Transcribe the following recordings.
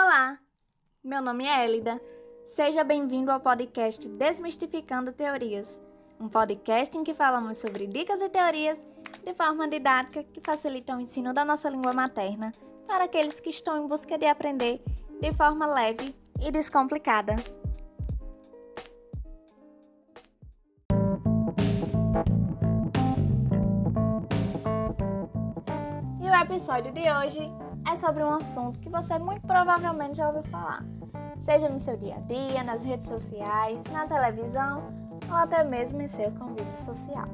Olá, meu nome é Elida. Seja bem-vindo ao podcast Desmistificando Teorias, um podcast em que falamos sobre dicas e teorias de forma didática que facilitam o ensino da nossa língua materna para aqueles que estão em busca de aprender de forma leve e descomplicada. E o episódio de hoje é sobre um assunto que você muito provavelmente já ouviu falar, seja no seu dia a dia, nas redes sociais, na televisão ou até mesmo em seu convívio social.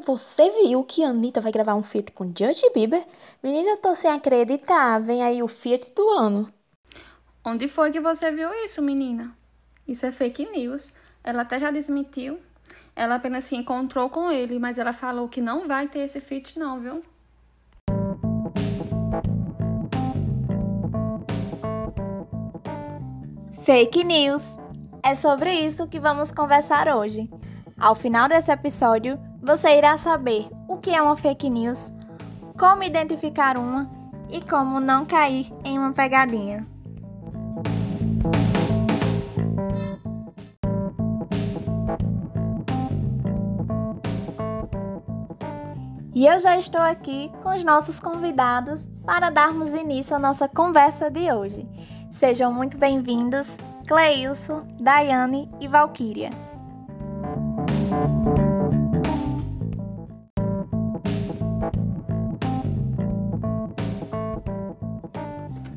Você viu que a Anitta vai gravar um feat com Justin Bieber? Menina, eu tô sem acreditar. Vem aí o feat do ano. Onde foi que você viu isso, menina? Isso é fake news. Ela até já desmentiu. Ela apenas se encontrou com ele, mas ela falou que não vai ter esse feat não, viu? Fake news. É sobre isso que vamos conversar hoje. Ao final desse episódio, você irá saber o que é uma fake news, como identificar uma e como não cair em uma pegadinha. E eu já estou aqui com os nossos convidados para darmos início à nossa conversa de hoje. Sejam muito bem-vindos, Cleilson, Daiane e Valquíria.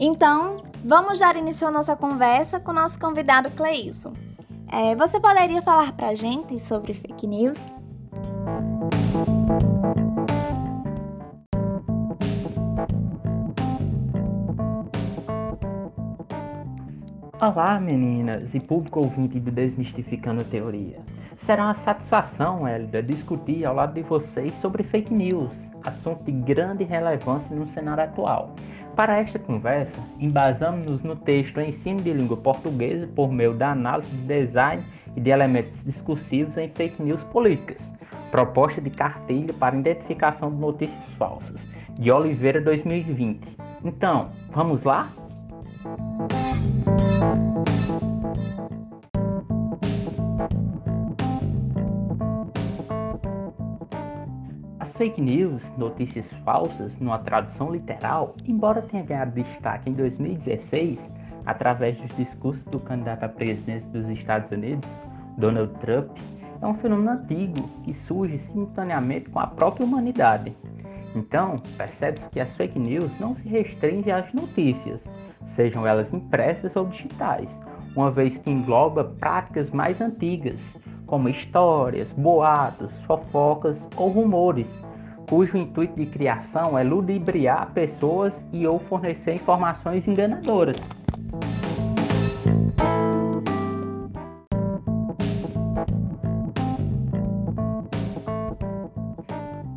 Então, vamos dar início à nossa conversa com o nosso convidado Cleilson. É, você poderia falar para a gente sobre fake news? Olá, meninas e público ouvinte do Desmistificando Teoria. Será uma satisfação, Hélida, discutir ao lado de vocês sobre fake news, assunto de grande relevância no cenário atual. Para esta conversa, embasamos-nos no texto Ensino de Língua Portuguesa por meio da análise de design e de elementos discursivos em fake news políticas, proposta de cartilha para identificação de notícias falsas, de Oliveira 2020. Então, vamos lá? Fake news, notícias falsas, numa tradução literal, embora tenha ganhado destaque em 2016 através dos discursos do candidato à presidência dos Estados Unidos, Donald Trump, é um fenômeno antigo que surge simultaneamente com a própria humanidade. Então, percebe-se que as fake news não se restringem às notícias, sejam elas impressas ou digitais, uma vez que engloba práticas mais antigas, como histórias, boatos, fofocas ou rumores, cujo intuito de criação é ludibriar pessoas e ou fornecer informações enganadoras.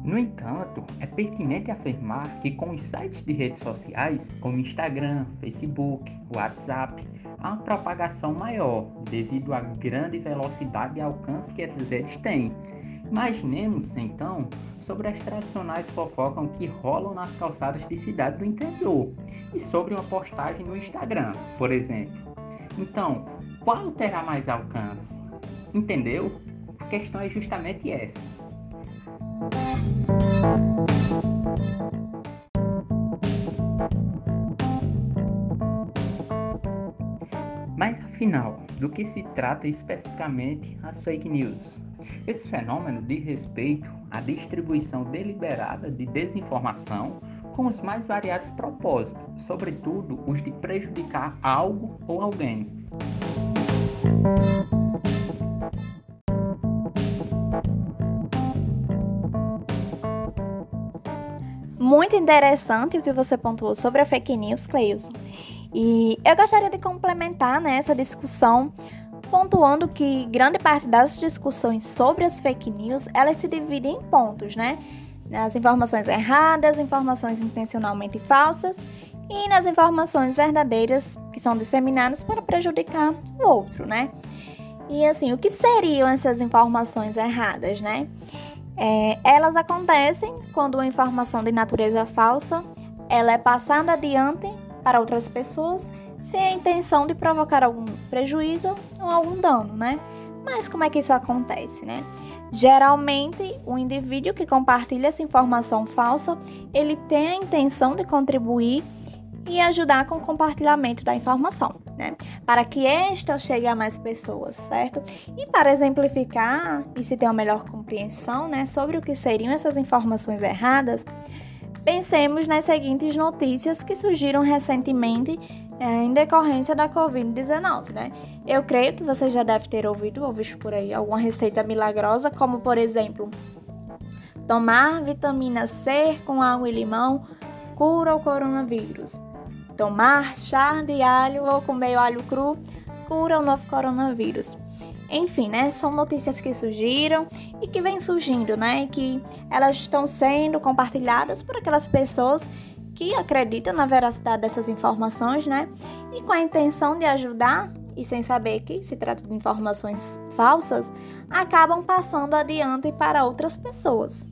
No entanto, é pertinente afirmar que com os sites de redes sociais, como Instagram, Facebook, WhatsApp, há uma propagação maior devido à grande velocidade e alcance que essas redes têm. Imaginemos então sobre as tradicionais fofocas que rolam nas calçadas de cidade do interior e sobre uma postagem no Instagram, por exemplo. Então, qual terá mais alcance? Entendeu? A questão é justamente essa. Mas afinal, do que se trata especificamente as fake news? Esse fenômeno diz respeito à distribuição deliberada de desinformação com os mais variados propósitos, sobretudo os de prejudicar algo ou alguém. Muito interessante o que você pontuou sobre a fake news, Cleilson. E eu gostaria de complementar né, essa discussão pontuando que grande parte das discussões sobre as fake news, elas se dividem em pontos, né? As informações erradas, informações intencionalmente falsas e nas informações verdadeiras que são disseminadas para prejudicar o outro, né? E assim, o que seriam essas informações erradas, né? É, elas acontecem quando uma informação de natureza falsa ela é passada adiante para outras pessoas sem a intenção de provocar algum prejuízo ou algum dano, né? Mas como é que isso acontece, né? Geralmente, o indivíduo que compartilha essa informação falsa, ele tem a intenção de contribuir e ajudar com o compartilhamento da informação, né? Para que esta chegue a mais pessoas, certo? E para exemplificar e se ter uma melhor compreensão, né, sobre o que seriam essas informações erradas, pensemos nas seguintes notícias que surgiram recentemente é, em decorrência da Covid-19, né? Eu creio que você já deve ter ouvido ou visto por aí alguma receita milagrosa, como por exemplo, tomar vitamina C com água e limão cura o coronavírus. Tomar chá de alho ou comer alho cru cura o novo coronavírus. Enfim, né? São notícias que surgiram e que vêm surgindo, né? E que elas estão sendo compartilhadas por aquelas pessoas que acreditam na veracidade dessas informações, né? E com a intenção de ajudar e sem saber que se trata de informações falsas, acabam passando adiante para outras pessoas.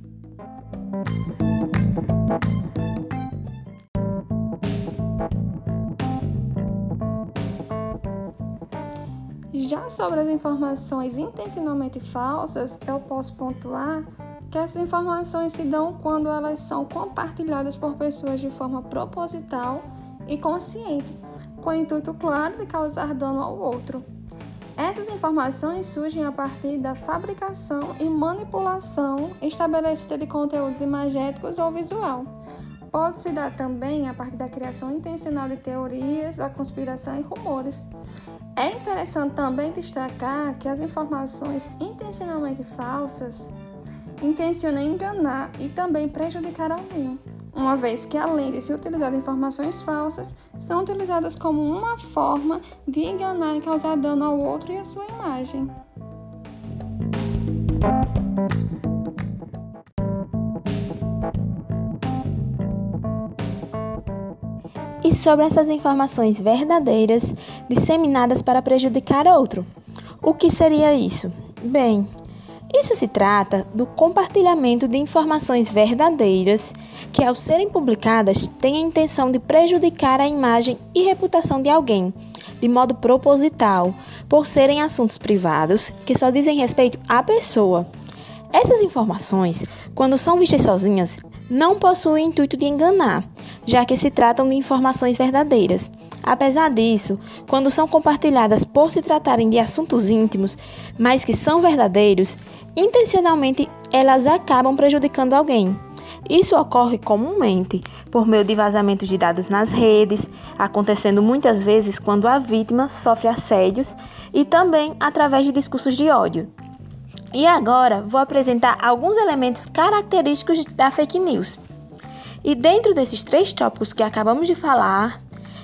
Já sobre as informações intencionalmente falsas, eu posso pontuar que essas informações se dão quando elas são compartilhadas por pessoas de forma proposital e consciente, com o intuito claro de causar dano ao outro. Essas informações surgem a partir da fabricação e manipulação estabelecida de conteúdos imagéticos ou visual. Pode se dar também a partir da criação intencional de teorias da conspiração e rumores. É interessante também destacar que as informações intencionalmente falsas intenciona enganar e também prejudicar alguém, uma vez que, além de se utilizar informações falsas, são utilizadas como uma forma de enganar e causar dano ao outro e à sua imagem. E sobre essas informações verdadeiras disseminadas para prejudicar outro. O que seria isso? Bem, isso se trata do compartilhamento de informações verdadeiras que, ao serem publicadas, têm a intenção de prejudicar a imagem e reputação de alguém, de modo proposital, por serem assuntos privados que só dizem respeito à pessoa. Essas informações, quando são vistas sozinhas, não possuem o intuito de enganar, já que se tratam de informações verdadeiras. Apesar disso, quando são compartilhadas por se tratarem de assuntos íntimos, mas que são verdadeiros, intencionalmente elas acabam prejudicando alguém. Isso ocorre comumente por meio de vazamentos de dados nas redes, acontecendo muitas vezes quando a vítima sofre assédios e também através de discursos de ódio. E agora vou apresentar alguns elementos característicos da fake news. E dentro desses três tópicos que acabamos de falar,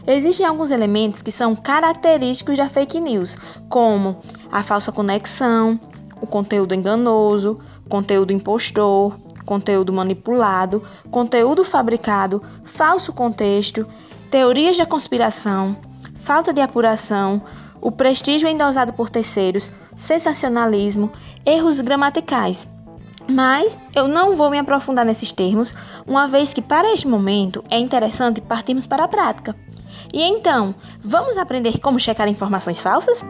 existem alguns elementos que são característicos da fake news, como a falsa conexão, o conteúdo enganoso, conteúdo impostor, conteúdo manipulado, conteúdo fabricado, falso contexto, teorias da conspiração, falta de apuração, o prestígio endosado por terceiros, sensacionalismo, erros gramaticais. Mas eu não vou me aprofundar nesses termos, uma vez que para este momento é interessante partirmos para a prática. E então, vamos aprender como checar informações falsas?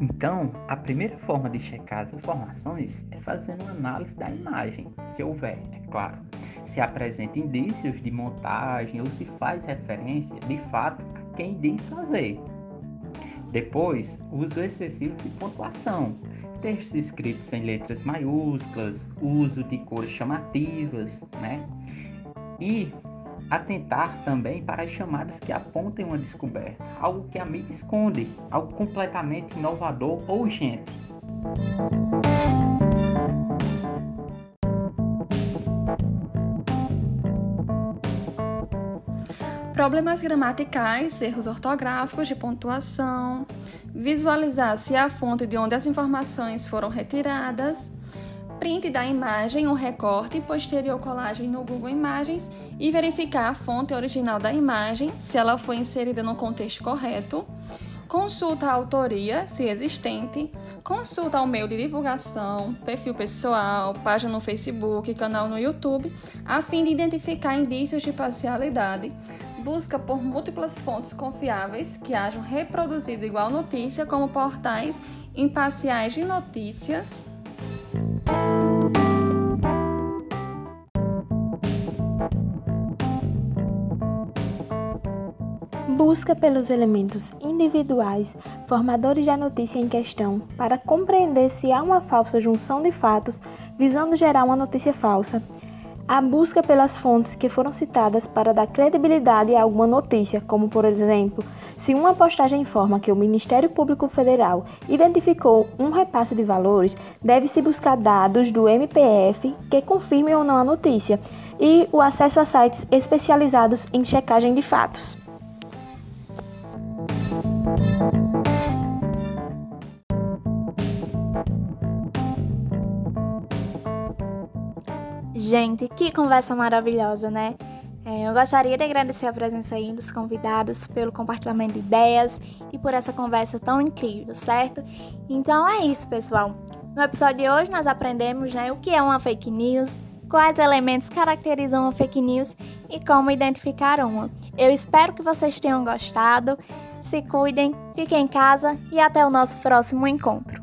Então, a primeira forma de checar as informações é fazendo uma análise da imagem, se houver, é claro. Se apresenta indícios de montagem ou se faz referência, de fato, quem diz fazer. Depois, uso excessivo de pontuação, textos escritos em letras maiúsculas, uso de cores chamativas, né? E atentar também para as chamadas que apontem uma descoberta, algo que a mídia esconde, algo completamente inovador ou urgente. Problemas gramaticais, erros ortográficos de pontuação, visualizar se a fonte de onde as informações foram retiradas, print da imagem, um recorte, posterior colagem no Google Imagens e verificar a fonte original da imagem, se ela foi inserida no contexto correto, consulta a autoria, se existente, consulta o meio de divulgação, perfil pessoal, página no Facebook, canal no YouTube, a fim de identificar indícios de parcialidade, busca por múltiplas fontes confiáveis que hajam reproduzido igual notícia, como portais imparciais de notícias. busca pelos elementos individuais formadores da notícia em questão para compreender se há uma falsa junção de fatos visando gerar uma notícia falsa. A busca pelas fontes que foram citadas para dar credibilidade a alguma notícia, como por exemplo, se uma postagem informa que o Ministério Público Federal identificou um repasse de valores, deve-se buscar dados do MPF que confirmem ou não a notícia e o acesso a sites especializados em checagem de fatos. Gente, que conversa maravilhosa, né? É, eu gostaria de agradecer a presença aí dos convidados pelo compartilhamento de ideias e por essa conversa tão incrível, certo? Então é isso, pessoal. No episódio de hoje nós aprendemos né, o que é uma fake news, quais elementos caracterizam uma fake news e como identificar uma. Eu espero que vocês tenham gostado. Se cuidem, fiquem em casa e até o nosso próximo encontro.